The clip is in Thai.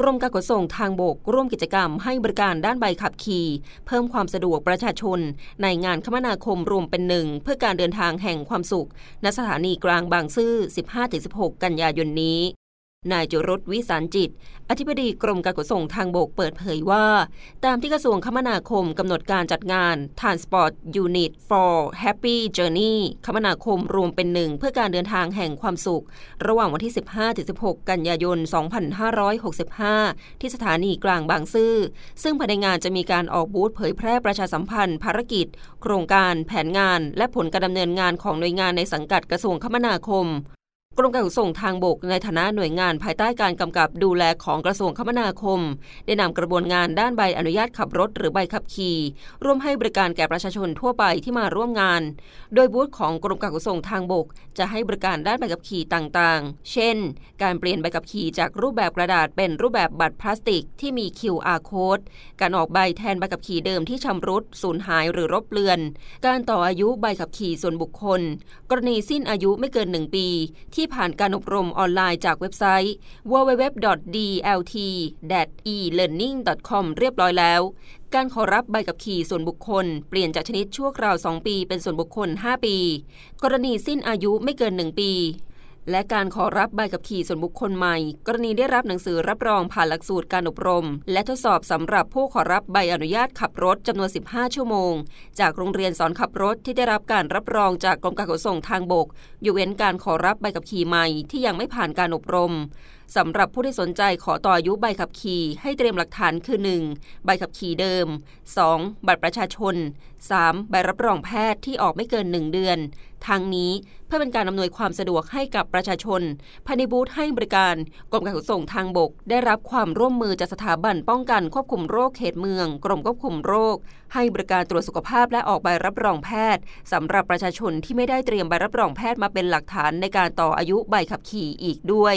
กรมการขนส่งทางบกร่วมกิจกรรมให้บริการด้านใบขับขี่ เพิ่มความสะดวกประชาชน ในงานคมนาคมรวมเป็นหนึ่งเพื่อการเดินทางแห่งความสุข ณสถานีกลางบางซื่อ 15-16 กันยายนนี้ นายจุรสวิสารจิต อธิบดีกรมการขนส่งทางบกเปิดเผยว่า ตามที่กระทรวงคมนาคมกำหนดการจัดงาน Transport Unit for Happy Journey คมนาคมรวมเป็นหนึ่งเพื่อการเดินทางแห่งความสุข ระหว่างวันที่ 15-16 กันยายน 2565 ที่สถานีกลางบางซื่อ ซึ่งภายในงานจะมีการออกบูธเผยแพร่ประชาสัมพันธ์ ภารกิจ โครงการ แผนงาน และผลการดำเนินงานของหน่วยงานในสังกัดกระทรวงคมนาคม รมการขนส่งทางบกในฐานะหน่วยงานภายใต้การกำกับดูแลของกระทรวงคมนาคม ได้นำกระบวนงานด้านใบอนุญาตขับรถหรือใบขับขี่ ร่วมให้บริการแก่ประชาชนทั่วไปที่มาร่วมงาน โดยบูธของกรมการขนส่งทางบก จะให้บริการด้านใบขับขี่ต่างๆ เช่น การเปลี่ยนใบขับขี่จากรูปแบบกระดาษเป็นรูปแบบบัตรพลาสติกที่มี QR code การออกใบแทนใบขับขี่เดิมที่ชำรุดสูญหายหรือรบเลือน การต่ออายุใบขับขี่ส่วนบุคคล กรณีสิ้นอายุไม่เกิน 1 ปี ที่ผ่านการอบรมออนไลน์จากเว็บไซต์ www.dlt-elearning.com เรียบร้อยแล้ว การขอรับใบขับขี่ส่วนบุคคล เปลี่ยนจากชนิดชั่วคราว 2 ปี เป็นส่วนบุคคล 5 ปี กรณีสิ้นอายุไม่เกิน 1 ปี และการขอรับใบขับขี่ส่วนบุคคลใหม่ กรณีได้รับหนังสือรับรองผ่านหลักสูตรการอบรม และทดสอบสำหรับผู้ขอรับใบอนุญาตขับรถจำนวน 15 ชั่วโมง จากโรงเรียนสอนขับรถที่ได้รับการรับรองจากกรมการขนส่งทางบกอยู่เว้นการขอรับใบขับขี่ใหม่ที่ยังไม่ผ่านการอบรม สำหรับผู้ที่สนใจขอต่ออายุใบขับขี่ให้เตรียมหลักฐานคือ 1. ใบขับขี่เดิม 2. บัตรประชาชน 3. ใบรับรองแพทย์ที่ออกไม่เกิน 1 เดือนทั้งนี้เพื่อเป็นการอำนวยความสะดวกให้กับประชาชนภายในบูธให้บริการกรมการขนส่งทางบก ได้รับความร่วมมือจากสถาบันป้องกันควบคุมโรคเขตเมือง กรมควบคุมโรค ให้บริการตรวจสุขภาพและออกใบรับรองแพทย์สำหรับประชาชนที่ไม่ได้เตรียมใบรับรองแพทย์มาเป็นหลักฐานในการต่ออายุใบขับขี่อีกด้วย